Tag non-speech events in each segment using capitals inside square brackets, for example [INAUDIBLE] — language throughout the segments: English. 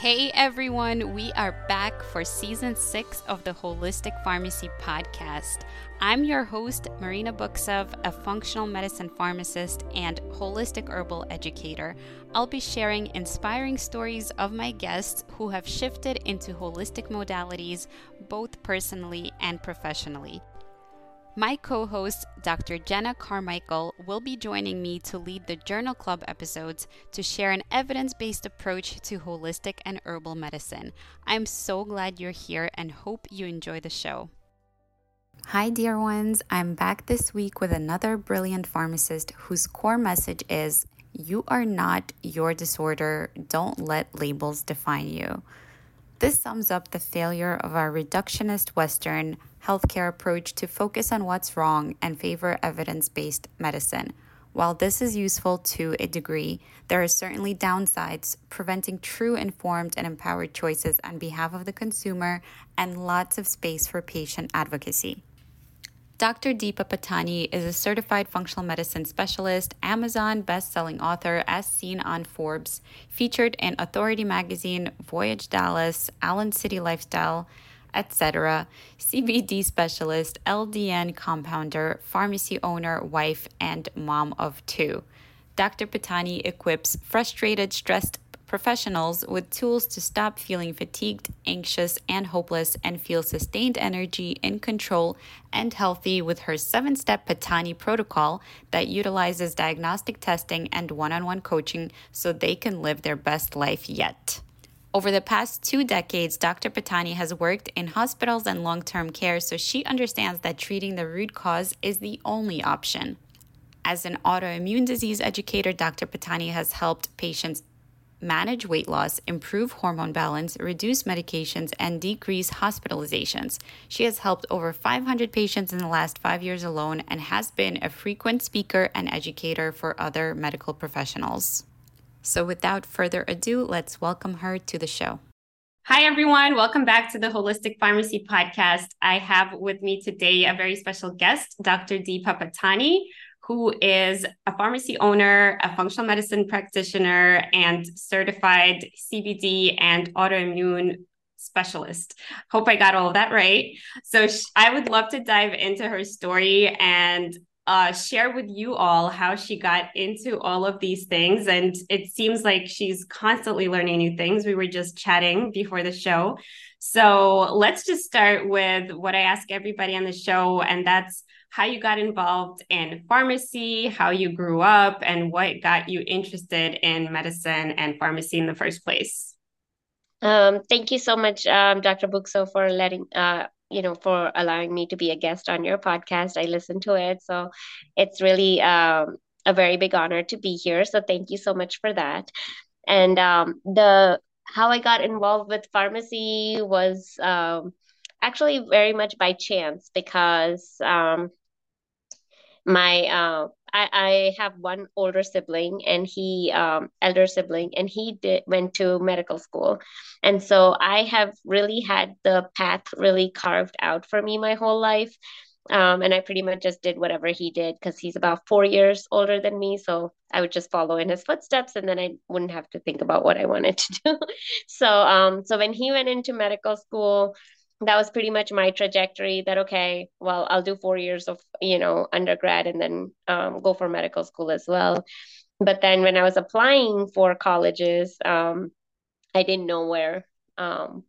Hey everyone, we are back for season six of the Holistic Pharmacy podcast. I'm your host, Marina Buksov, a functional medicine pharmacist and holistic herbal educator. I'll be sharing inspiring stories of my guests who have shifted into holistic modalities, both personally and professionally. My co host, Dr. Jenna Carmichael, will be joining me to lead the Journal Club episodes to share an evidence based approach to holistic and herbal medicine. I'm so glad you're here and hope you enjoy the show. Hi, dear ones. I'm back this week with another brilliant pharmacist whose core message is You are not your disorder. Don't let labels define you. This sums up the failure of our reductionist Western healthcare approach to focus on what's wrong and favor evidence based medicine. While this is useful to a degree, there are certainly downsides, preventing true informed and empowered choices on behalf of the consumer and lots of space for patient advocacy. Dr. Deepa Pattani is a certified functional medicine specialist, Amazon best-selling author as seen on Forbes, featured in Authority magazine, Voyage Dallas, Allen City Lifestyle, etc., CBD specialist, LDN compounder, pharmacy owner, wife, and mom of two. Dr. Pattani equips frustrated, stressed professionals with tools to stop feeling fatigued, anxious, and hopeless and feel sustained energy, in control, and healthy with her seven step Pattani protocol that utilizes diagnostic testing and one on one coaching so they can live their best life yet. Over the past two decades, Dr. Pattani has worked in hospitals and long term care, so she understands that treating the root cause is the only option. As an autoimmune disease educator, Dr. Pattani has helped patients manage weight loss, improve hormone balance, reduce medications, and decrease hospitalizations. She has helped over 500 patients in the last five years alone and has been a frequent speaker and educator for other medical professionals. So, without further ado, let's welcome her to the show. Hi, everyone. Welcome back to the Holistic Pharmacy Podcast. I have with me today a very special guest, Dr. Deepa Pattani, who is a pharmacy owner, a functional medicine practitioner, and certified CBD and autoimmune specialist. Hope I got all of that right. So, I would love to dive into her story and uh, share with you all how she got into all of these things. And it seems like she's constantly learning new things. We were just chatting before the show. So let's just start with what I ask everybody on the show, and that's how you got involved in pharmacy, how you grew up, and what got you interested in medicine and pharmacy in the first place. Um, thank you so much, um, Dr. Buksov, for letting uh, you know, for allowing me to be a guest on your podcast. I listen to it. So it's really um, a very big honor to be here. So thank you so much for that. And um, the how I got involved with pharmacy was um, actually very much by chance because um, my uh, I, I have one older sibling and he um, elder sibling and he did went to medical school. And so i have really had the path really carved out for me my whole life. Um, and i pretty much just did whatever he did because he's about four years older than me. So i would just follow in his footsteps and then i wouldn't have to think about what i wanted to do. [LAUGHS] So um, so when he went into medical school that was pretty much my trajectory that okay well i'll do four years of you know undergrad and then um, go for medical school as well. But then when i was applying for colleges um, i didn't know where um,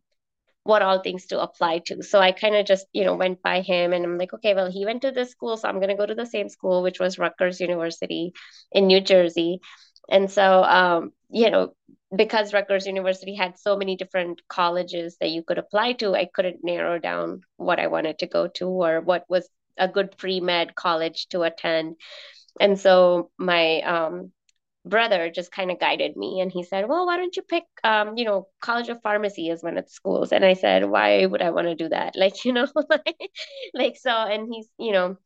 what all things to apply to. So i kind of just you know went by him and i'm like okay well he went to this school so i'm going to go to the same school which was rutgers university in new jersey. And so um, you know because Rutgers University had so many different colleges that you could apply to, I couldn't narrow down what I wanted to go to or what was a good pre med college to attend. And so my um, brother just kind of guided me and he said, Well, why don't you pick, um, you know, College of Pharmacy as one of the schools? And I said, Why would I want to do that? [LAUGHS] Like, you know, like, [LAUGHS] like so, and he's, you know,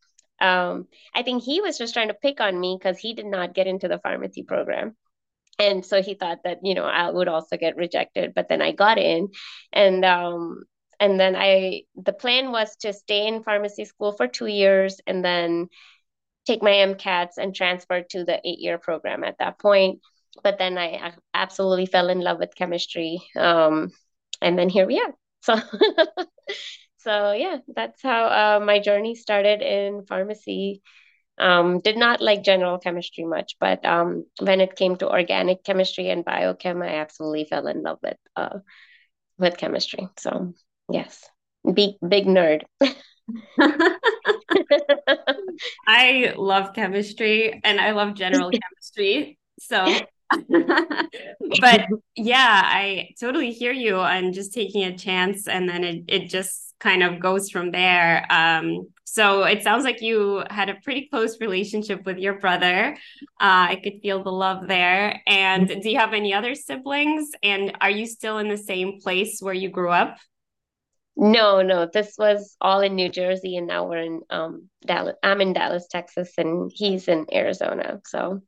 um, I think he was just trying to pick on me because he did not get into the pharmacy program and so he thought that you know i would also get rejected but then i got in and um and then i the plan was to stay in pharmacy school for two years and then take my mcats and transfer to the eight year program at that point but then I absolutely fell in love with chemistry. Um, and then here we are. So, [LAUGHS] so yeah, that's how uh, my journey started in pharmacy. Um, did not like general chemistry much, but um, when it came to organic chemistry and biochem, I absolutely fell in love with uh, with chemistry. So yes, big big nerd. [LAUGHS] I love chemistry and I love general [LAUGHS] chemistry. So [LAUGHS] but yeah, I totally hear you on just taking a chance and then it, it just kind of goes from there. Um, so it sounds like you had a pretty close relationship with your brother. Uh, I could feel the love there. And do you have any other siblings? And are you still in the same place where you grew up? No, no, this was all in New Jersey, and now we're in um Dallas. I'm in Dallas, Texas, and he's in Arizona. So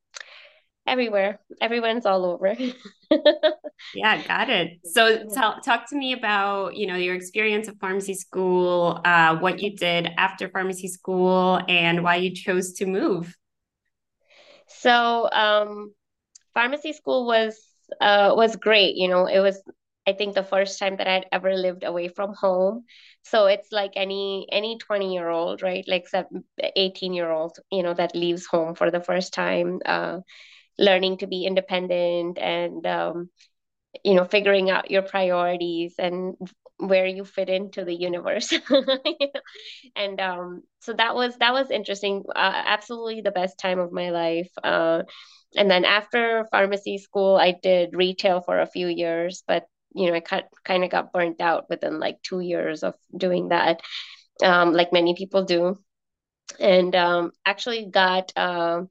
everywhere. Everyone's all over. [LAUGHS] yeah, got it. So tell, talk to me about, you know, your experience of pharmacy school, uh, what you did after pharmacy school and why you chose to move. So, um, pharmacy school was uh, was great. You know, it was I think the first time that I'd ever lived away from home. So it's like any any 20 year old, right? Like 18 year old, you know, that leaves home for the first time. Uh, learning to be independent and um, you know figuring out your priorities and where you fit into the universe. [LAUGHS] And um, so that was that was interesting. Uh, absolutely the best time of my life. Uh, and then after pharmacy school i did retail for a few years but you know i kind of got burnt out within like two years of doing that um, like many people do. And um, actually got uh,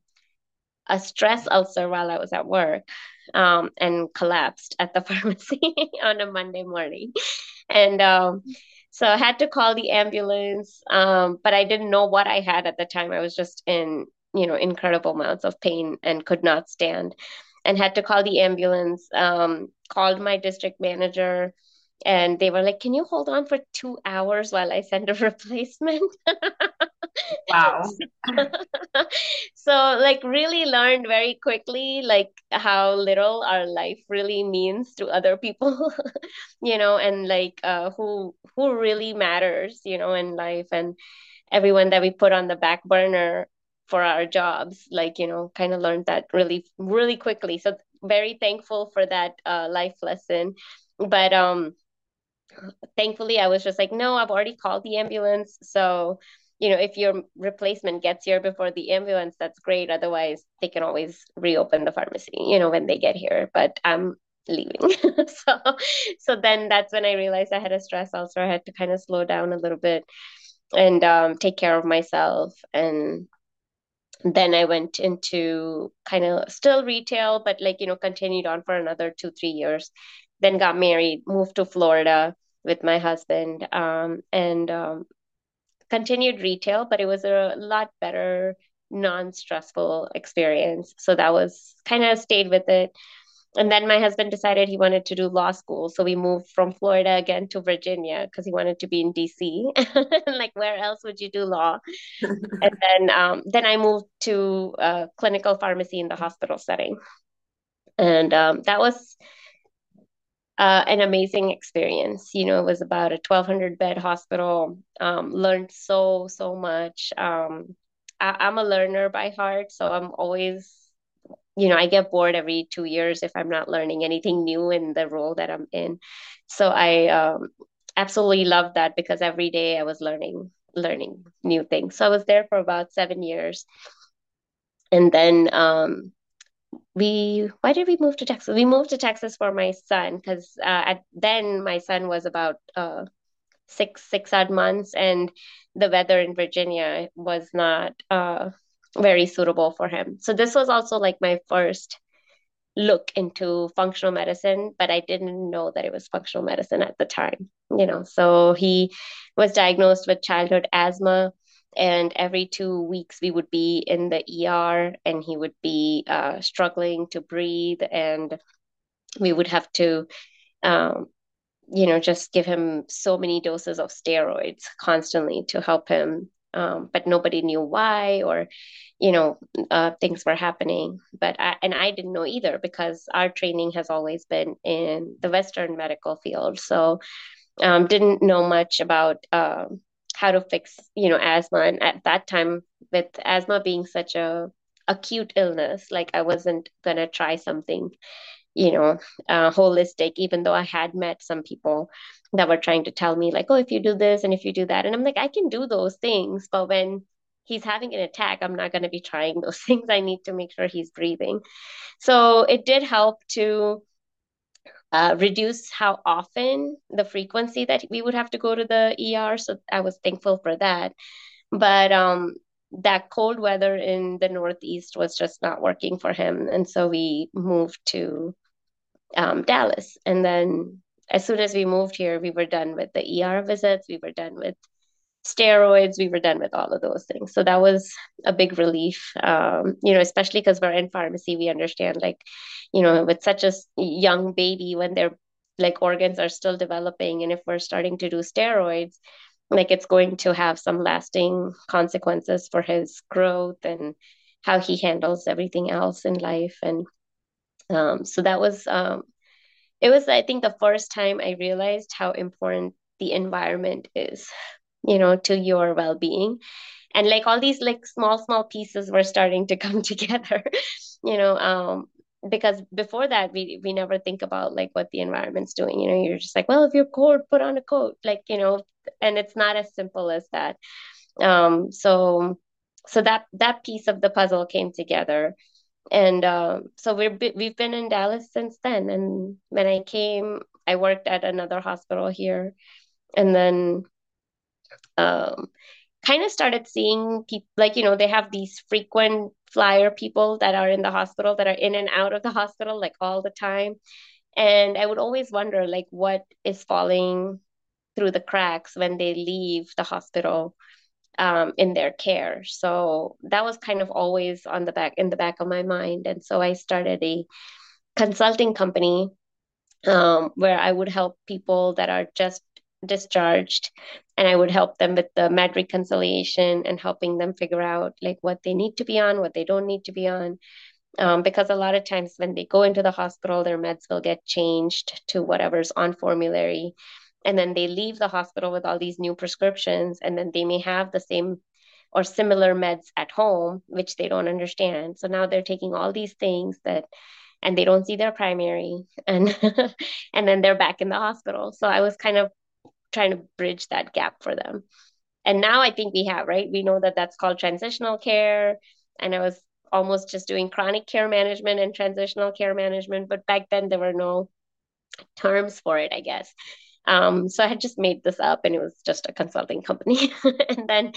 a stress ulcer while I was at work um, and collapsed at the [LAUGHS] pharmacy on a Monday morning. And um, so I had to call the ambulance, um, but I didn't know what I had at the time. I was just in, you know, incredible amounts of pain and could not stand and had to call the ambulance, um, called my district manager and they were like, "Can you hold on for two hours while I send a [LAUGHS] replacement?" wow. [LAUGHS] so, like, really learned very quickly, like how little our life really means to other people, [LAUGHS] you know, and like uh, who who really matters, you know, in life, and everyone that we put on the back burner for our jobs like you know kind of learned that really really quickly so very thankful for that uh, life lesson but um thankfully I was just like, no, I've already called the ambulance. So, you know, if your replacement gets here before the ambulance, that's great. Otherwise, they can always reopen the pharmacy, you know, when they get here. But I'm leaving. [LAUGHS] so so then that's when I realized I had a stress ulcer. I had to kind of slow down a little bit and um, take care of myself. And then I went into kind of still retail, but like, you know, continued on for another two, three years. Then got married, moved to Florida with my husband um, and um, continued retail, but it was a lot better, non stressful experience. So that was kind of stayed with it. And then my husband decided he wanted to do law school. So we moved from Florida again to Virginia because he wanted to be in DC. [LAUGHS] like, where else would you do law? [LAUGHS] and then, um, then I moved to uh, clinical pharmacy in the hospital setting. And um, that was uh, an amazing experience. You know, it was about a 1,200 bed hospital. Um, learned so so much. Um, I, am a learner by heart, so I'm always, you know, I get bored every two years if I'm not learning anything new in the role that I'm in. So I um, absolutely loved that because every day I was learning learning new things. So I was there for about seven years, and then um, we why did we move to Texas? We moved to Texas for my son because uh, at then my son was about uh, six six odd months, and the weather in Virginia was not uh, very suitable for him. So this was also like my first look into functional medicine, but I didn't know that it was functional medicine at the time. You know, so he was diagnosed with childhood asthma and every two weeks we would be in the ER and he would be uh, struggling to breathe and we would have to um, you know just give him so many doses of steroids constantly to help him um, but nobody knew why or you know uh, things were happening. But I, and i didn't know either because our training has always been in the western medical field. So um, didn't know much about um, how to fix you know asthma. And at that time with asthma being such a acute illness like i wasn't gonna try something you know uh, holistic even though i had met some people that were trying to tell me like oh if you do this and if you do that. And i'm like i can do those things but when he's having an attack i'm not going to be trying those [LAUGHS] things. I need to make sure he's breathing. So it did help to uh, reduce how often the frequency that we would have to go to the er so i was thankful for that. But um that cold weather in the northeast was just not working for him. And so we moved to um, dallas. And then as soon as we moved here, we were done with the ER visits, we were done with steroids, we were done with all of those things. So that was a big relief, um, you know, especially because we're in pharmacy, we understand like, you know, with such a young baby, when their like organs are still developing, and if we're starting to do steroids, like it's going to have some lasting consequences for his growth and how he handles everything else in life. And um, so that was um, it was i think the first time i realized how important the environment is you know to your well-being. And like all these like small small pieces were starting to [LAUGHS] come together you know um because before that we we never think about like what the environment's doing. You know you're just like well if you're cold put on a coat like you know and it's not as simple as that. Um so so that that piece of the puzzle came together. And um, so we're we've been in Dallas since then. And when I came, I worked at another hospital here, and then um, kind of started seeing people like you know they have these frequent flyer people that are in the hospital that are in and out of the hospital like all the time, and I would always wonder like what is falling through the cracks when they leave the hospital um, in their care. So that was kind of always on the back in the back of my mind. And so I started a consulting company um, where I would help people that are just discharged and I would help them with the med reconciliation and helping them figure out like what they need to be on, what they don't need to be on. Um, because a lot of times when they go into the hospital, their meds will get changed to whatever's on formulary and then they leave the hospital with all these new prescriptions and then they may have the same or similar meds at home which they don't understand so now they're taking all these things that and they don't see their primary and [LAUGHS] and then they're back in the hospital so i was kind of trying to bridge that gap for them and now i think we have right we know that that's called transitional care and i was almost just doing chronic care management and transitional care management but back then there were no terms for it i guess um, so I had just made this up and it was just a consulting company. [LAUGHS] and then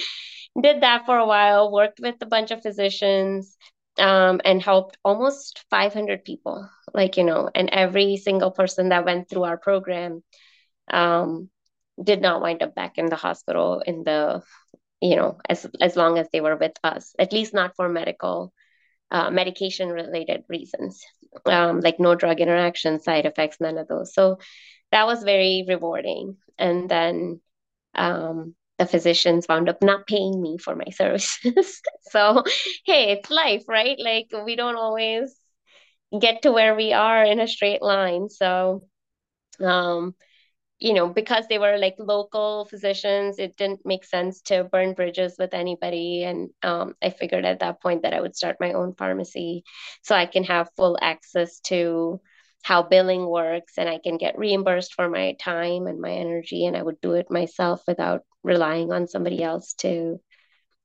did that for a while, worked with a bunch of physicians um, and helped almost 500 people. Like, you know, and every single person that went through our program um, did not wind up back in the hospital in the, you know, as, as long as they were with us, at least not for medical. Uh, medication related reasons, um, like no drug interaction, side effects, none of those. So that was very rewarding. And then um, the physicians wound up not paying me for my [LAUGHS] services. so, hey, it's life, right? Like we don't always get to where we are in a straight line. So, um, you know, because they were like local physicians, it didn't make sense to burn bridges with anybody. And um, I figured at that point that I would start my own pharmacy so I can have full access to how billing works and I can get reimbursed for my time and my energy and I would do it myself without relying on somebody else to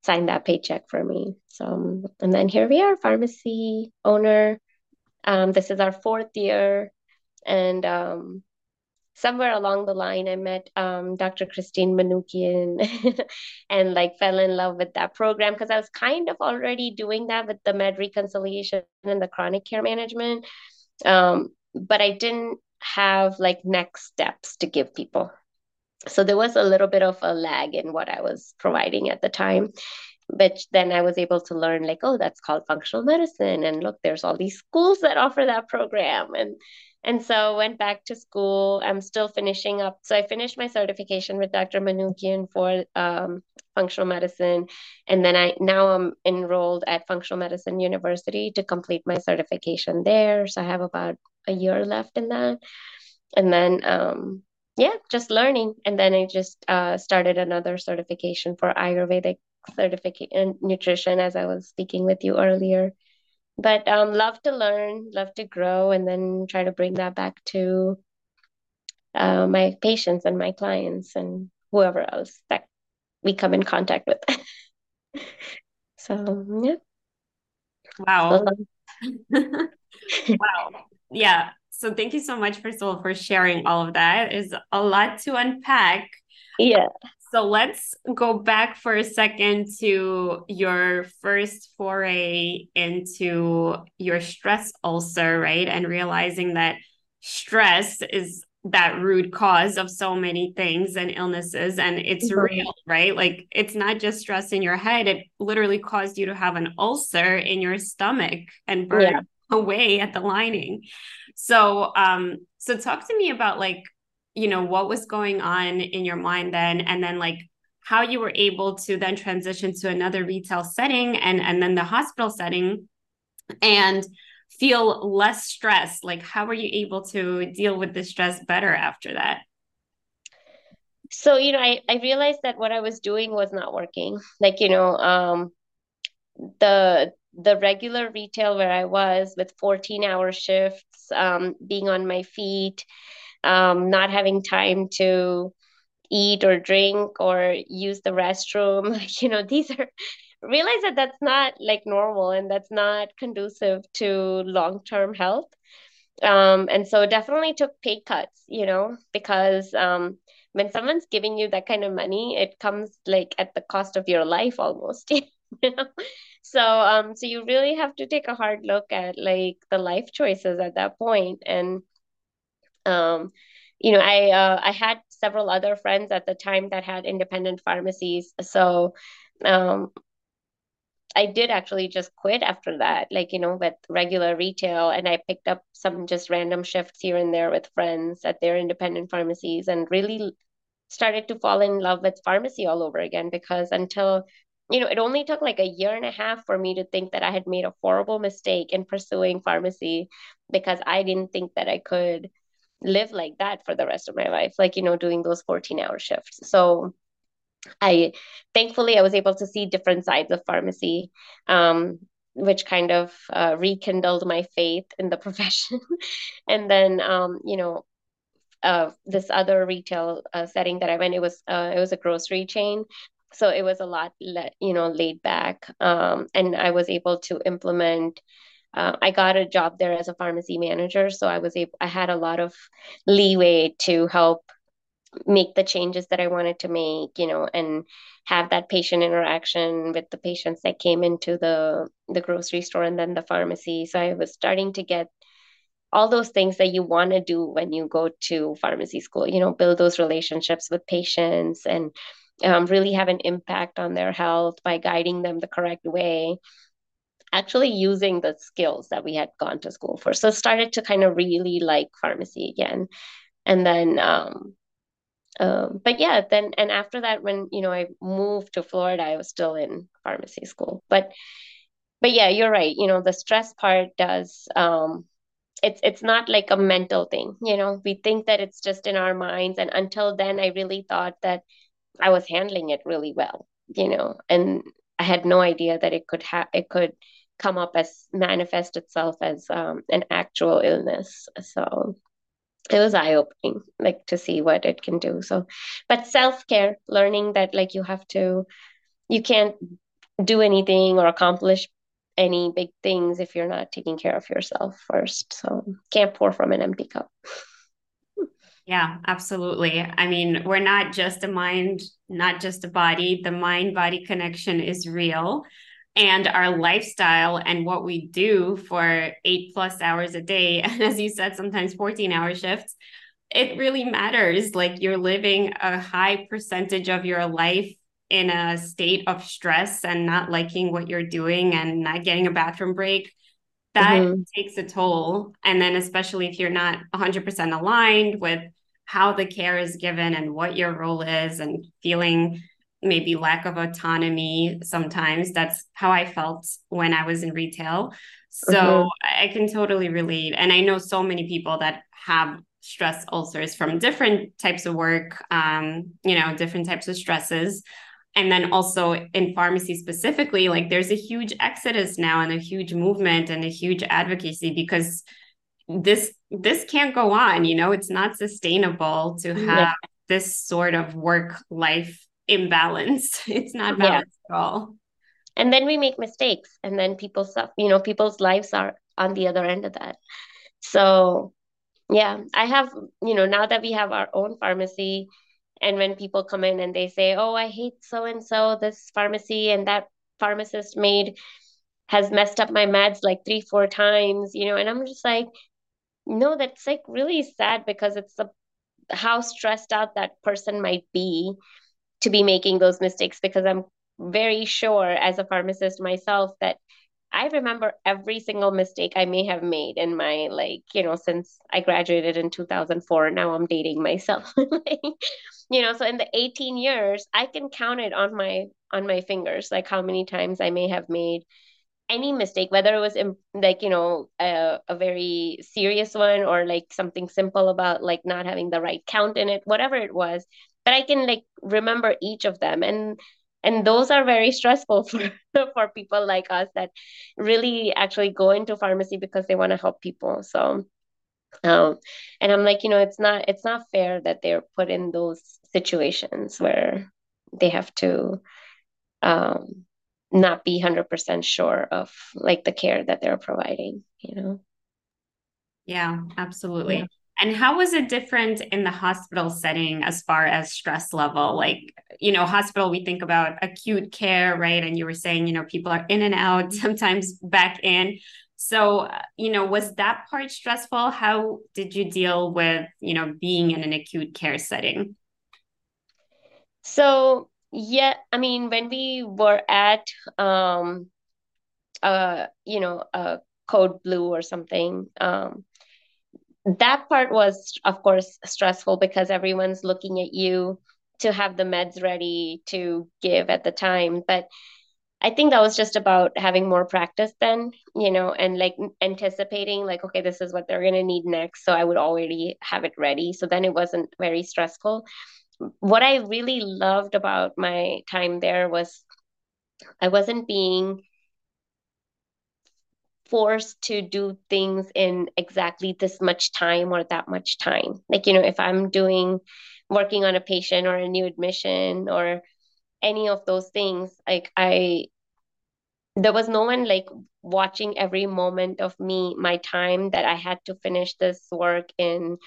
sign that paycheck for me. So and then here we are, pharmacy owner. Um, this is our fourth year and um, somewhere along the line I met um, Dr. Christine manukian [LAUGHS] and like fell in love with that program because I was kind of already doing that with the med reconciliation and the chronic care management. Um, but I didn't have like next steps to give people. So there was a little bit of a lag in what I was providing at the time. Which then I was able to learn like, oh, that's called functional medicine. And look, there's all these schools that offer that program. And and so went back to school. I'm still finishing up. So I finished my certification with Dr. Manukian for um, functional medicine. And then I now I'm enrolled at Functional Medicine University to complete my certification there. So I have about a year left in that. And then um, yeah, just learning. And then I just uh, started another certification for Ayurvedic certificate nutrition as I was speaking with you earlier. But um, love to learn, love to grow, and then try to bring that back to uh, my patients and my clients and whoever else that we come in contact with. [LAUGHS] so yeah. Wow. [LAUGHS] wow. Yeah. So thank you so much, first of all, for sharing all of that. Is a lot to unpack. Yeah. So let's go back for a second to your first foray into your stress ulcer, right? And realizing that stress is that root cause of so many things and illnesses and it's mm-hmm. real right like it's not just stress in your head it literally caused you to have an ulcer in your stomach and burn yeah. away at the lining so um so talk to me about like you know what was going on in your mind then? And then like how you were able to then transition to another retail setting and and then the hospital setting and feel less stressed. Like how were you able to deal with the stress better after that? So you know i i realized that what i was doing was not working. Like you know um the the regular retail where i was with 14 hour shifts um being on my feet um, not having time to eat or drink or use the restroom. [LAUGHS] You know these are realize that that's not like normal and that's not conducive to long-term health. Um, and so definitely took pay cuts you know because um, when someone's giving you that kind of money it comes like at the cost of your life almost [LAUGHS] so um so you really have to take a hard look at like the life choices at that point and um, you know, I uh, I had several other friends at the time that had independent pharmacies, so um, I did actually just quit after that, like, you know, with regular retail. And I picked up some just random shifts here and there with friends at their independent pharmacies and really started to fall in love with pharmacy all over again because until, you know, it only took like a year and a half for me to think that I had made a horrible mistake in pursuing pharmacy because I didn't think that I could live like that for the rest of my life like you know doing those 14 hour shifts. So i thankfully i was able to see different sides of pharmacy um, which kind of uh, rekindled my faith in the [LAUGHS] profession. And then um, you know uh, this other retail uh, setting that i went it was uh, it was a grocery chain. So it was a lot le- you know laid back um, and i was able to implement uh, I got a job there as a pharmacy manager, so I was able. I had a lot of leeway to help make the changes that I wanted to make, you know, and have that patient interaction with the patients that came into the the grocery store and then the pharmacy. So I was starting to get all those things that you want to do when you go to pharmacy school, you know, build those relationships with patients and um, really have an impact on their health by guiding them the correct way actually using the skills that we had gone to school for. So started to kind of really like pharmacy again. And then um um, but yeah, then and after that, when you know I moved to Florida, I was still in pharmacy school. But but yeah, you're right. You know, the stress part does um it's it's not like a mental thing, you know. We think that it's just in our minds. And until then I really thought that I was handling it really well, you know, and I had no idea that it could have it could come up as manifest itself as um, an actual illness. So it was eye opening, like to see what it can do. So, but self care, learning that like you have to, you can't do anything or accomplish any big things if you're not taking care of yourself first. So can't pour from an empty cup. Yeah, absolutely. I mean, we're not just a mind, not just a body. The mind body connection is real and our lifestyle and what we do for eight plus hours a day [LAUGHS] and as you said sometimes 14 hour shifts it really matters like you're living a high percentage of your life in a state of stress and not liking what you're doing and not getting a bathroom break, that mm-hmm. takes a toll. And then, especially if you're not 100% aligned with how the care is given and what your role is, and feeling maybe lack of autonomy sometimes, that's how I felt when I was in retail. So mm-hmm. I can totally relate. And I know so many people that have stress ulcers from different types of work, um, you know, different types of stresses. And then also in pharmacy specifically, like there's a huge exodus now and a huge movement and a huge advocacy because this this can't go on, you know, it's not sustainable to have yeah. this sort of work life imbalance. [LAUGHS] It's not balanced yeah. at all and then we make mistakes and then people suffer you know people's lives are on the other end of that so yeah i have you know now that we have our own pharmacy and when people come in and they say oh i hate so and so this pharmacy and that pharmacist made has messed up my meds like three four times you know and i'm just like no that's like really sad because it's the how stressed out that person might be to be making those mistakes because i'm very sure as a pharmacist myself that I remember every single mistake I may have made in my like, you know, since I graduated in 2004, now I'm dating myself. [LAUGHS] you know, so in the 18 years, I can count it on my on my fingers like how many times I may have made any mistake whether it was like you know a, a very serious one or like something simple about like not having the right count in it whatever it was but i can like remember each of them. And and those are very stressful [LAUGHS] for for people like us that really actually go into pharmacy because they want to help people so um and i'm like you know it's not it's not fair that they're put in those situations where they have to um not be 100% sure of like the care that they're providing you know? Yeah absolutely. Yeah. And how was it different in the hospital setting as far as stress level? Like, you know, hospital, we think about acute care, right? And you were saying, you know, people are in and out, [LAUGHS] sometimes back in. So, uh, you know, was that part stressful? How did you deal with, you know, being in an acute care setting? So, yeah, I mean, when we were at, um, uh, you know, a code blue or something, um, that part was of course stressful because everyone's looking at you to have the meds ready to give at the time. But i think that was just about having more practice then you know and like anticipating like okay this is what they're going to need next so i would already have it ready. So then it wasn't very stressful. What i really loved about my time there was i wasn't being forced to do things in exactly this much time or that much time. Like, you know, if I'm doing working on a patient or a new admission or any of those things, like I there was no one like watching every moment of me, my time that I had to finish this work in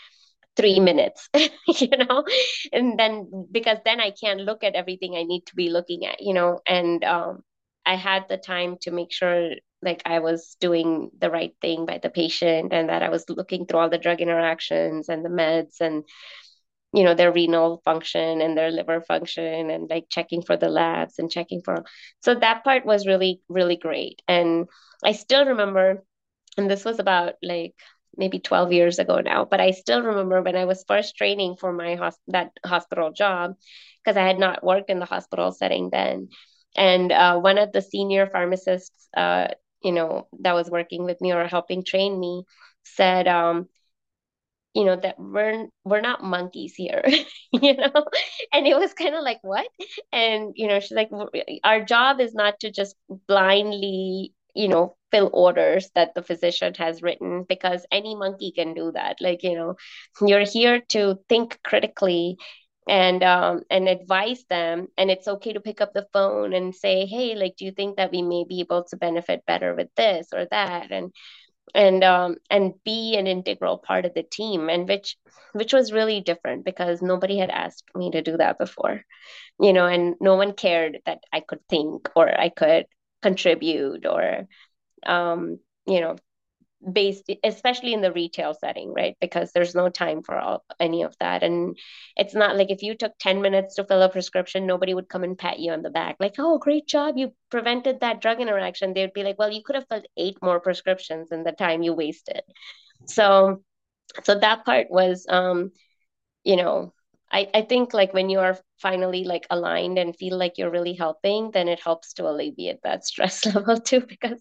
three minutes, [LAUGHS] you know? And then because then I can't look at everything I need to be looking at, you know, and um I had the time to make sure like I was doing the right thing by the patient and that I was looking through all the drug interactions and the meds and you know their renal function and their liver function and like checking for the labs and checking for so that part was really really great. And I still remember and this was about like maybe 12 years ago now but I still remember when I was first training for my hosp- that hospital job because I had not worked in the hospital setting then. And uh, one of the senior pharmacists uh, you know that was working with me or helping train me said um you know that we're we're not monkeys here [LAUGHS] you know? And it was kind of like what? And you know she's like our job is not to just blindly you know fill orders that the physician has written because any monkey can do that like you know you're here to think critically and um, and advise them and it's okay to pick up the phone and say hey like do you think that we may be able to benefit better with this or that? And and um and be an integral part of the team and which which was really different because nobody had asked me to do that before. You know and no one cared that i could think or i could contribute or um you know based especially in the retail setting right? Because there's no time for all, any of that. And it's not like if you took 10 minutes to fill a prescription nobody would come and pat you on the back. Like oh great job. You prevented that drug interaction. They'd be like well you could have filled eight more prescriptions in the time you wasted. So so that part was um you know I, I think like when you are finally like aligned and feel like you're really helping then it helps to alleviate that [LAUGHS] stress level too because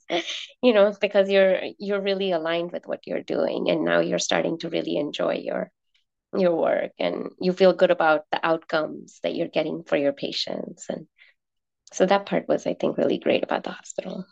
you know because you're you're really aligned with what you're doing and now you're starting to really enjoy your your work and you feel good about the outcomes that you're getting for your patients and so that part was i think really great about the hospital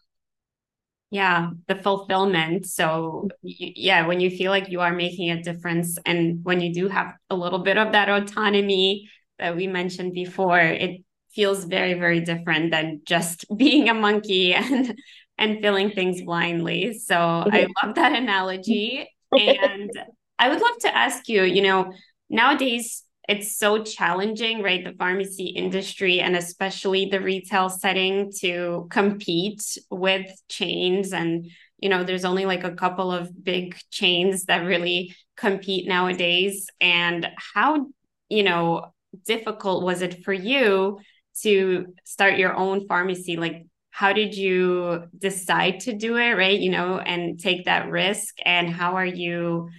yeah the fulfillment. So yeah when you feel like you are making a difference and when you do have a little bit of that autonomy that we mentioned before it feels very very different than just [LAUGHS] being a monkey and and filling things blindly. So i mm-hmm. love that analogy. [LAUGHS] And i would love to ask you you know nowadays it's so challenging, right? The pharmacy industry and especially the retail setting to compete with chains. And, you know, there's only like a couple of big chains that really compete nowadays. And how, you know, difficult was it for you to start your own pharmacy? Like, how did you decide to do it, right? You know, and take that risk? And how are you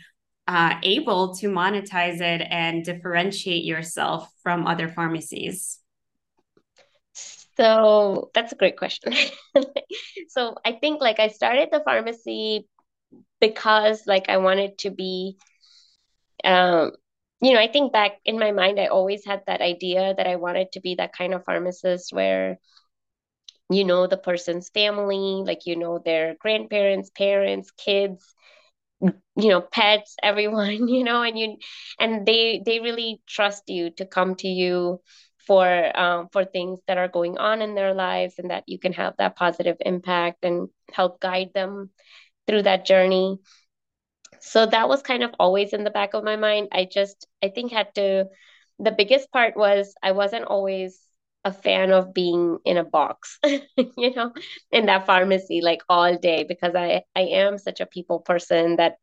uh, able to monetize it and differentiate yourself from other pharmacies? So that's a great question. [LAUGHS] so I think like I started the pharmacy because like I wanted to be um you know, I think back in my mind I always had that idea that I wanted to be that kind of pharmacist where you know the person's family, like you know their grandparents, parents, kids, you know pets [LAUGHS] everyone you know and you and they they really trust you to come to you for um, for things that are going on in their lives and that you can have that positive impact and help guide them through that journey. So that was kind of always in the back of my mind. I just i think had to the biggest part was i wasn't always a fan of being in a box, [LAUGHS] you know, in that pharmacy like all day because I I am such a people person that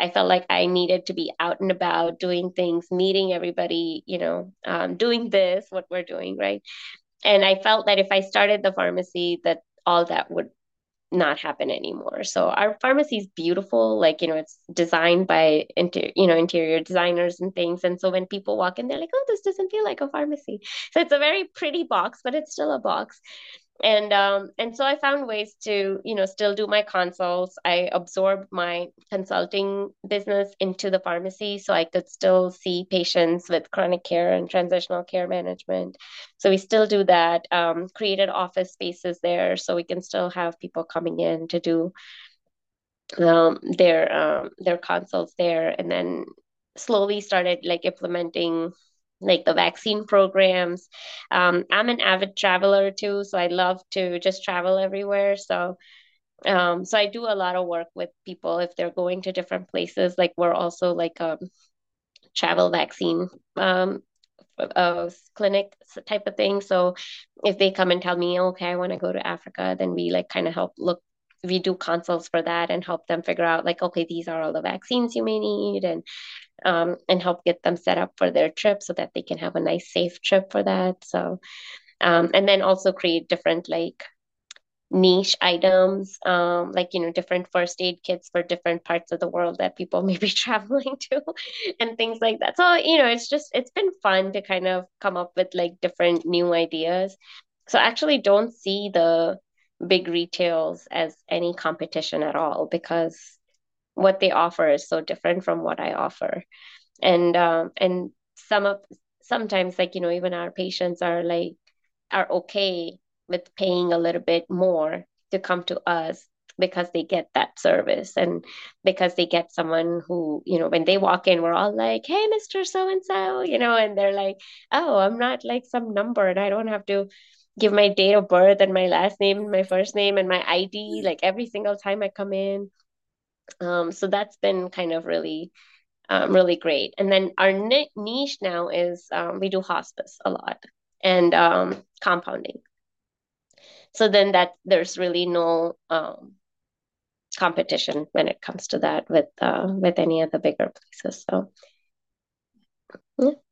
I felt like I needed to be out and about doing things, meeting everybody, you know, um, doing this, what we're doing, right? And I felt that if I started the pharmacy, that all that would not happen anymore. So our pharmacy is beautiful, like you know, it's designed by inter- you know interior designers and things. And so when people walk in, they're like, "Oh, this doesn't feel like a pharmacy." So it's a very pretty box, but it's still a box and um, and so I found ways to you know still do my consults. I absorbed my consulting business into the pharmacy, so I could still see patients with chronic care and transitional care management. So we still do that. Um, created office spaces there, so we can still have people coming in to do um, their um, their consults there, and then slowly started like implementing like the vaccine programs. Um, I'm an avid traveler too, so I love to just travel everywhere. So, um, so I do a lot of work with people if they're going to different places. Like we're also like a travel vaccine um, uh, clinic type of thing. So if they come and tell me, okay, I want to go to Africa, then we like kind of help look we do consults for that and help them figure out like okay these are all the vaccines you may need and um, and help get them set up for their trip so that they can have a nice safe trip for that. So um, and then also create different like niche items um, like you know different first aid kits for different parts of the world that people [LAUGHS] may be traveling to [LAUGHS] and things like that. So you know it's just it's been fun to kind of come up with like different new ideas. So I actually don't see the big retails as any competition at all because what they offer is so different from what I offer. And um, and some of sometimes like you know even our patients are like are okay with paying a little bit more to come to us because they get that service and because they get someone who you know when they walk in we're all like hey mr so and so you know and they're like oh i'm not like some number and i don't have to give my date of birth and my last name and my first name and my ID like every single time I come in. Um, so that's been kind of really, um, really great. And then our niche now is um, we do hospice a lot and um, compounding. So then that there's really no um, competition when it comes to that with uh, with any of the bigger places. So yeah.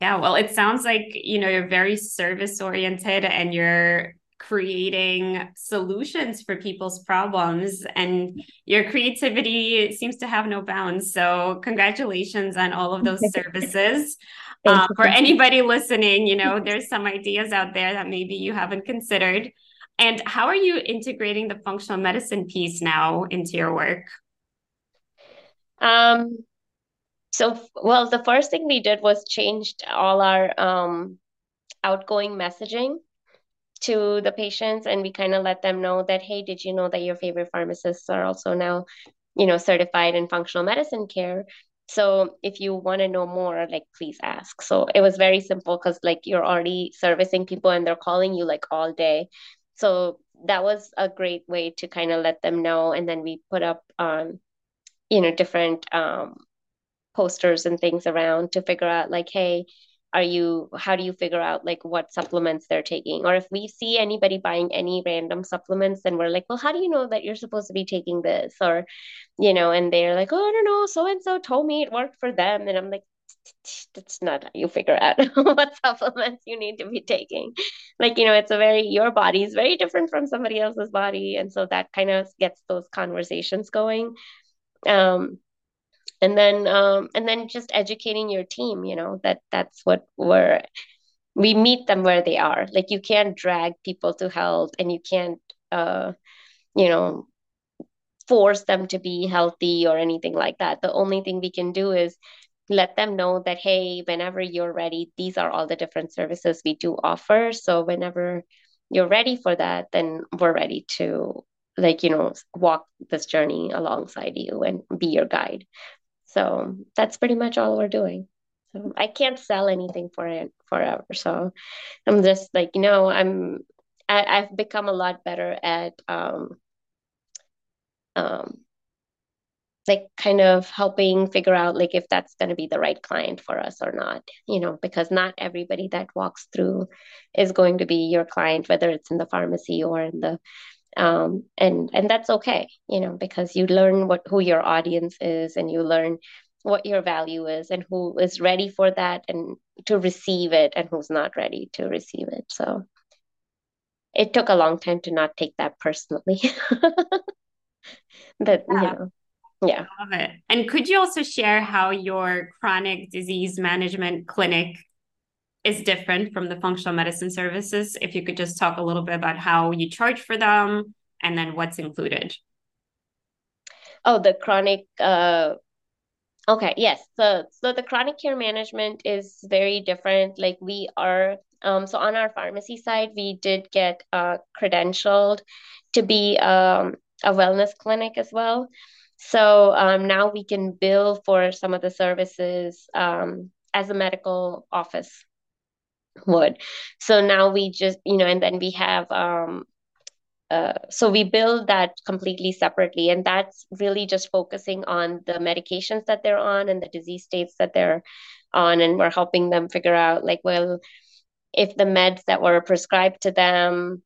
Yeah, well, it sounds like you know you're very service oriented and you're creating solutions for people's problems and your creativity seems to have no bounds. So congratulations on all of those [LAUGHS] services. Uh, for anybody listening you know there's some ideas out there that maybe you haven't considered. And how are you integrating the functional medicine piece now into your work? Um so well the first thing we did was changed all our um outgoing messaging to the patients and we kind of let them know that hey did you know that your favorite pharmacists are also now you know certified in functional medicine care? So if you want to know more like please ask. So it was very simple because like you're already servicing people and they're calling you like all day. So that was a great way to kind of let them know and then we put up um you know different um posters and things around to figure out like hey are you how do you figure out like what supplements they're taking? Or if we see anybody buying any random supplements then we're like well how do you know that you're supposed to be taking this? Or you know and they're like oh i don't know so and so told me it worked for them. And i'm like [TSK] that's not how you figure out [LAUGHS] what supplements you need to be taking. Like you know it's a very your body is very different from somebody else's body. And so that kind of gets those conversations going. Um and then um, and then just educating your team you know that that's what we're we meet them where they are. Like you can't drag people to health and you can't uh you know force them to be healthy or anything like that. The only thing we can do is let them know that hey whenever you're ready these are all the different services we do offer. So whenever you're ready for that then we're ready to like you know walk this journey alongside you and be your guide so that's pretty much all we're doing. So I can't sell anything for it forever. So I'm just like, you know, I'm I, I've become a lot better at um um like kind of helping figure out like if that's going to be the right client for us or not you know because not everybody that walks through is going to be your client whether it's in the pharmacy or in the um, and and that's okay you know because you learn what who your audience is and you learn what your value is and who is ready for that and to receive it and who's not ready to receive it. So it took a long time to not take that personally. [LAUGHS] But yeah. you know yeah. Love it. And could you also share how your chronic disease management clinic is different from the functional medicine services. If you could just talk a little bit about how you charge for them and then what's included. Oh, the chronic uh okay, yes. So so the chronic care management is very different. Like we are um so on our pharmacy side, we did get uh credentialed to be um a wellness clinic as well. So um, now we can bill for some of the services um, as a medical office would. So now we just, you know, and then we have um uh, so we build that completely separately and that's really just focusing on the medications that they're on and the disease states that they're on and we're helping them figure out like well if the meds that were prescribed to them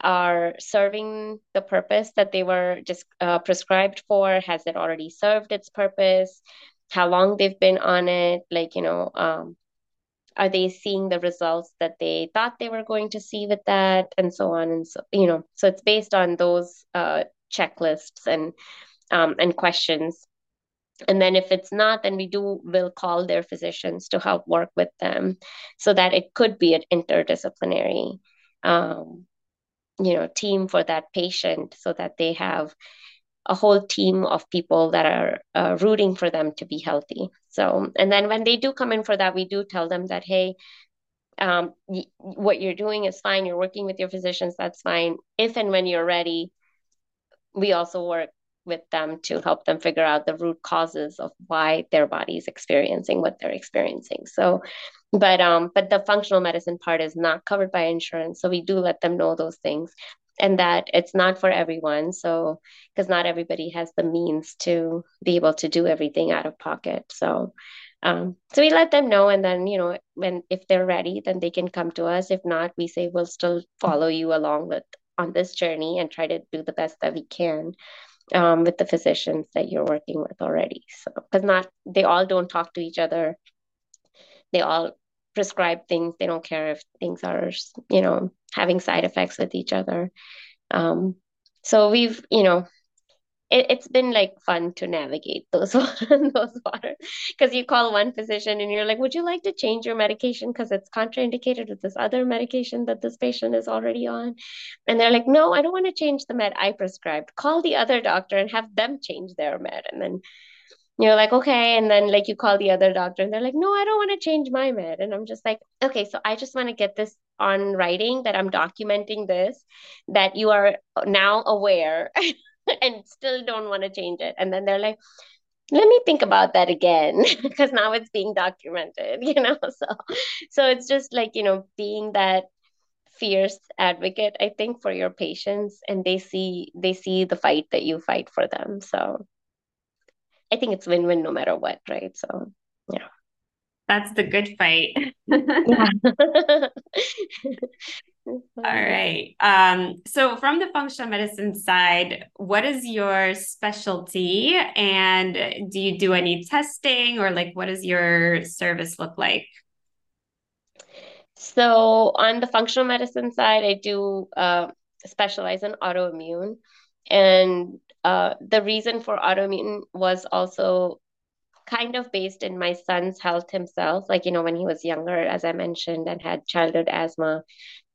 are serving the purpose that they were just uh, prescribed for has it already served its purpose how long they've been on it like you know um, are they seeing the results that they thought they were going to see with that? And so on and so you know so it's based on those uh, checklists and um, and questions. And then if it's not then we do will call their physicians to help work with them so that it could be an interdisciplinary um, you know team for that patient so that they have a whole team of people that are uh, rooting for them to be healthy. So, and then when they do come in for that, we do tell them that, hey, um, y- what you're doing is fine. You're working with your physicians, that's fine. If and when you're ready, we also work with them to help them figure out the root causes of why their body is experiencing what they're experiencing. So, but um, but the functional medicine part is not covered by insurance, so we do let them know those things and that it's not for everyone so because not everybody has the means to be able to do everything out of pocket so um, so we let them know and then you know when if they're ready then they can come to us if not we say we'll still follow you along with on this journey and try to do the best that we can um, with the physicians that you're working with already. So, because not they all don't talk to each other. They all prescribe things. They don't care if things are, you know, having side effects with each other. Um, so we've, you know, it, it's been like fun to navigate those [LAUGHS] those waters because you call one physician and you're like would you like to change your medication because it's contraindicated with this other medication that this patient is already on and they're like no i don't want to change the med i prescribed call the other doctor and have them change their med and then you're like okay and then like you call the other doctor and they're like no i don't want to change my med and i'm just like okay so i just want to get this on writing that i'm documenting this that you are now aware [LAUGHS] and still don't want to change it. And then they're like, let me think about that again [LAUGHS] because now it's being documented, [LAUGHS] you know. So so it's just like, you know, being that fierce advocate, I think, for your patients and they see they see the fight that you fight for them. So I think it's win-win no matter what, right? So yeah. That's the good fight. [LAUGHS] [LAUGHS] All right. Um, so, from the functional medicine side, what is your specialty? And do you do any testing or like what does your service look like? So, on the functional medicine side, I do uh, specialize in autoimmune. And uh, the reason for autoimmune was also kind of based in my son's health himself. Like, you know, when he was younger, as I mentioned, and had childhood asthma,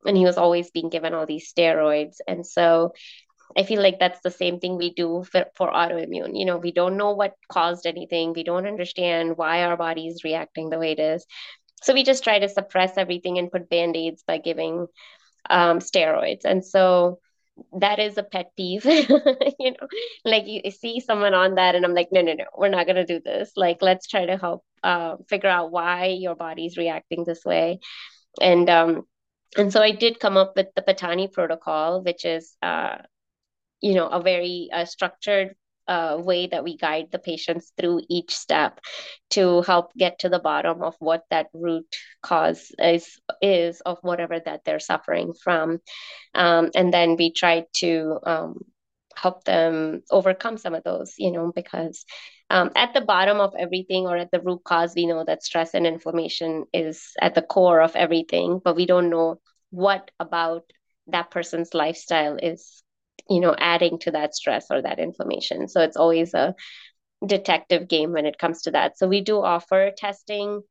and he was always being given all these steroids. And so I feel like that's the same thing we do for, for autoimmune. You know, we don't know what caused anything, we don't understand why our body is reacting the way it is. So we just try to suppress everything and put band aids by giving um, steroids. And so that is a pet peeve [LAUGHS] you know? Like you see someone on that and i'm like no no no we're not going to do this. Like let's try to help uh, figure out why your body's reacting this way. And um and so i did come up with the Pattani protocol which is uh you know a very uh, structured uh, way that we guide the patients through each step to help get to the bottom of what that root cause is is of whatever that they're suffering from. Um, and then we try to um, help them overcome some of those you know because um, at the bottom of everything or at the root cause we know that stress and inflammation is at the core of everything but we don't know what about that person's lifestyle is you know adding to that stress or that inflammation. So it's always a detective game when it comes to that. So we do offer testing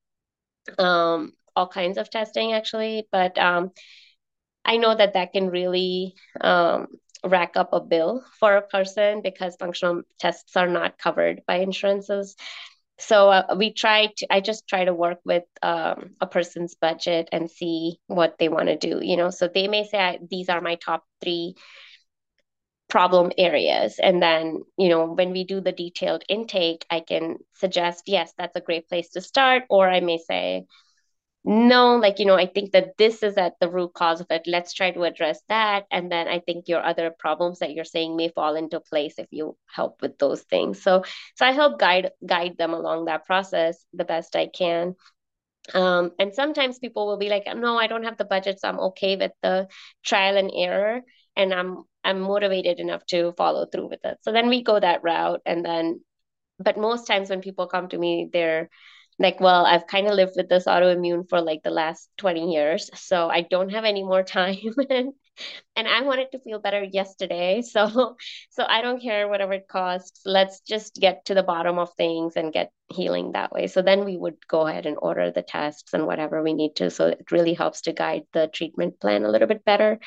um all kinds of testing actually but um i know that that can really um rack up a bill for a person because functional tests are not covered by insurances. So uh, we try to i just try to work with um, a person's budget and see what they want to do you know? So they may say these are my top three problem areas. And then you know when we do the detailed intake i can suggest yes that's a great place to start. Or i may say no like you know i think that this is at the root cause of it. Let's try to address that. And then i think your other problems that you're saying may fall into place if you help with those things. So so i help guide guide them along that process the best i can. Um, and sometimes people will be like no i don't have the budget so i'm okay with the trial and error and i'm i'm motivated enough to follow through with it. So then we go that route and then but most times when people come to me they're like well i've kind of lived with this autoimmune for like the last 20 years so i don't have any more [LAUGHS] time. And, and i wanted to feel better yesterday [LAUGHS] so so i don't care whatever it costs. Let's just get to the bottom of things and get healing that way. So then we would go ahead and order the tests and whatever we need to so it really helps to guide the treatment plan a little bit better.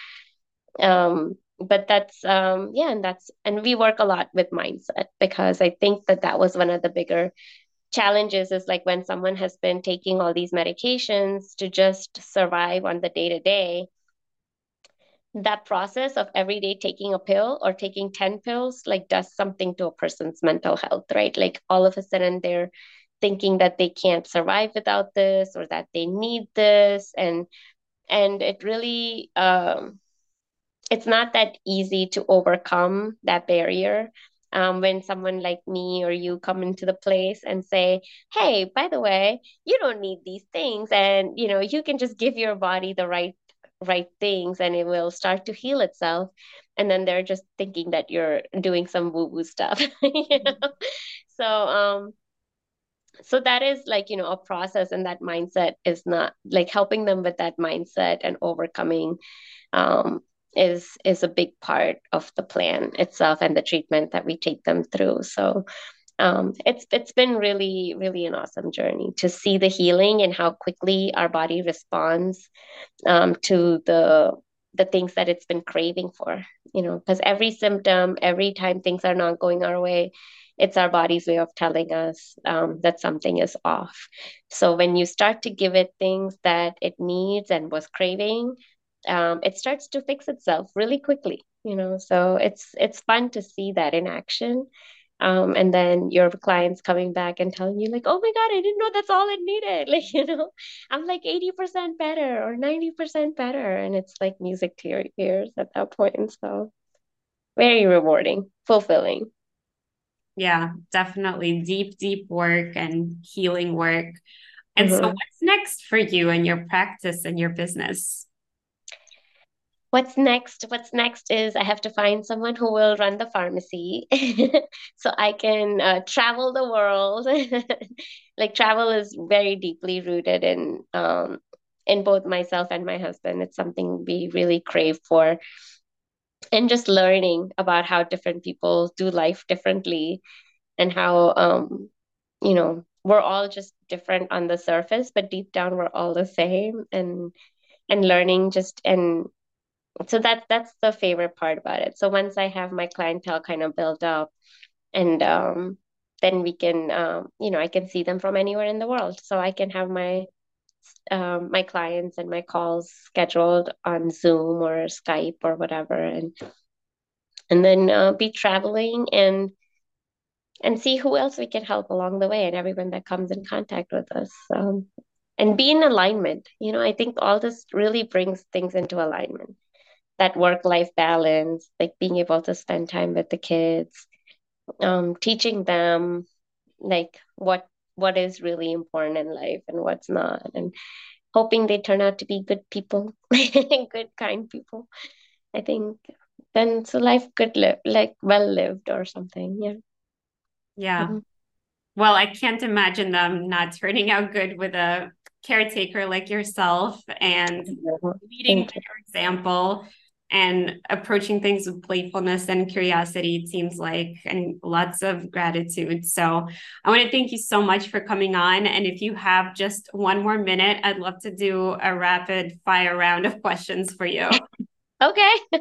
Um but that's um yeah and that's and we work a lot with mindset because i think that that was one of the bigger challenges is like when someone has been taking all these medications to just survive on the day to day that process of every day taking a pill or taking 10 pills like does something to a person's mental health right? Like all of a sudden they're thinking that they can't survive without this or that they need this and and it really um it's not that easy to overcome that barrier um, when someone like me or you come into the place and say hey by the way you don't need these things and you know you can just give your body the right right things and it will start to heal itself and then they're just thinking that you're doing some woo woo stuff [LAUGHS] you know? so um so that is like you know a process and that mindset is not like helping them with that mindset and overcoming um is is a big part of the plan itself and the treatment that we take them through. So um, it's it's been really really an awesome journey to see the healing and how quickly our body responds um, to the the things that it's been craving for you know because every symptom every time things are not going our way it's our body's way of telling us um, that something is off. So when you start to give it things that it needs and was craving um, it starts to fix itself really quickly you know so it's it's fun to see that in action. Um, and then your clients coming back and telling you like oh my god i didn't know that's all it needed [LAUGHS] like you know i'm like 80% better or 90% better. And it's like music to your ears at that point. So very rewarding fulfilling. Yeah definitely. Deep deep work and healing work. And mm-hmm. so what's next for you and your practice and your business what's next? What's next is i have to find someone who will run the pharmacy. [LAUGHS] So i can uh, travel the world. [LAUGHS] Like travel is very deeply rooted in um, in both myself and my husband. It's something we really crave for. And just learning about how different people do life differently and how um you know we're all just different on the surface but deep down we're all the same. And and learning just and so that that's the favorite part about it. So once i have my clientele kind of built up and um, then we can um, you know i can see them from anywhere in the world. So i can have my um, my clients and my calls scheduled on zoom or skype or whatever and and then uh, be traveling and and see who else we can help along the way and everyone that comes in contact with us and be in alignment. You know i think all this really brings things into alignment that work life balance, like being able to spend time with the kids, um, teaching them like what what is really important in life and what's not, and hoping they turn out to be good people, [LAUGHS] good kind people. I think then so life could live like well lived or something. Yeah. Yeah. Mm-hmm. Well, I can't imagine them not turning out good with a caretaker like yourself and leading by your example and approaching things with playfulness and curiosity it seems like and lots of gratitude. So i want to thank you so much for coming on. And if you have just one more minute i'd love to do a rapid fire round of questions for you. [LAUGHS] Okay. [LAUGHS]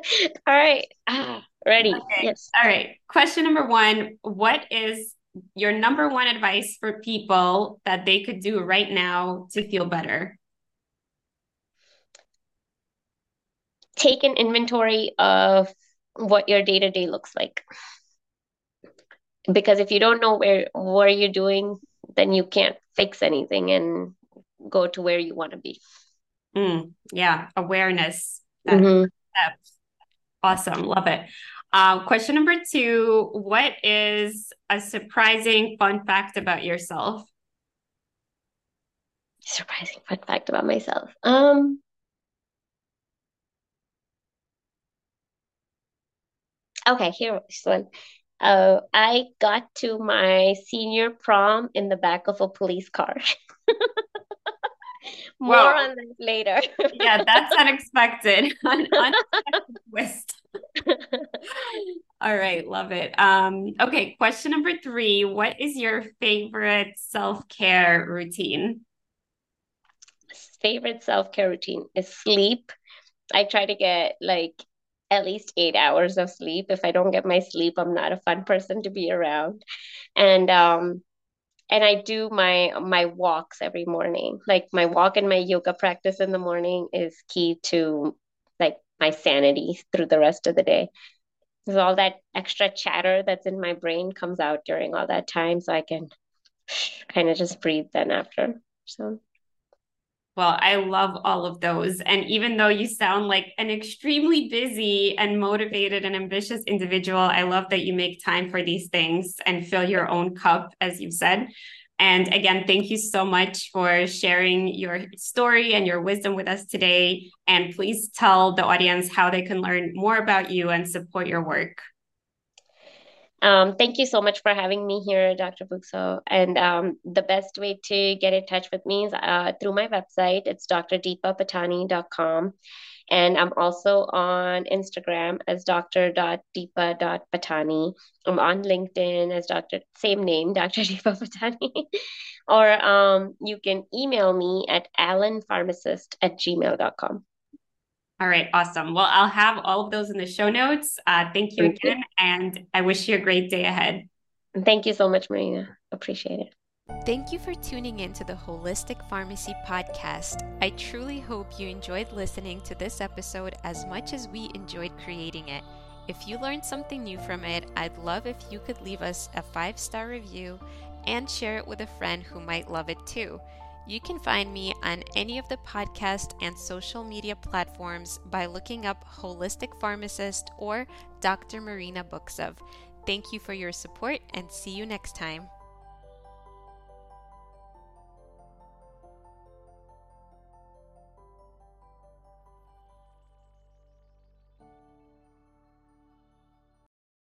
All right. Ah, ready. Okay. yes. All right. Question number one what is your number one advice for people that they could do right now to feel better take an inventory of what your day to day looks like. Because if you don't know where what you're doing, then you can't fix anything and go to where you want to be. Mm, yeah, awareness. Mm-hmm. Awesome, love it. Uh, question number two: What is a surprising fun fact about yourself? Surprising fun fact about myself. Um, Okay, here's one. Uh, I got to my senior prom in the back of a police car. [LAUGHS] More on that later. [LAUGHS] yeah, that's unexpected. [LAUGHS] unexpected twist. All right, love it. Um, okay, question number three. What is your favorite self-care routine? Favorite self-care routine is sleep. I try to get like at least eight hours of sleep. If I don't get my sleep, I'm not a fun person to be around. And um and I do my my walks every morning. Like my walk and my yoga practice in the morning is key to like my sanity through the rest of the day. Because all that extra chatter that's in my brain comes out during all that time, so I can kind of just breathe then after. So well, I love all of those. And even though you sound like an extremely busy and motivated and ambitious individual, I love that you make time for these things and fill your own cup, as you said. And again, thank you so much for sharing your story and your wisdom with us today. And please tell the audience how they can learn more about you and support your work. Um, thank you so much for having me here, Dr. Buksov. And um, the best way to get in touch with me is uh, through my website. It's drdeepapattani.com. And I'm also on Instagram as dr.deepa.pattani. I'm on LinkedIn as Dr. Same name, [LAUGHS] Dr. Deepa Pattani. or um, you can email me at allenpharmacist at gmail.com. All right, awesome. Well, I'll have all of those in the show notes. Uh, thank you thank again, you. and I wish you a great day ahead. Thank you so much, Marina. Appreciate it. Thank you for tuning in to the Holistic Pharmacy Podcast. I truly hope you enjoyed listening to this episode as much as we enjoyed creating it. If you learned something new from it, I'd love if you could leave us a five star review and share it with a friend who might love it too. You can find me on any of the podcast and social media platforms by looking up Holistic Pharmacist or Dr. Marina Buksov. Thank you for your support and see you next time.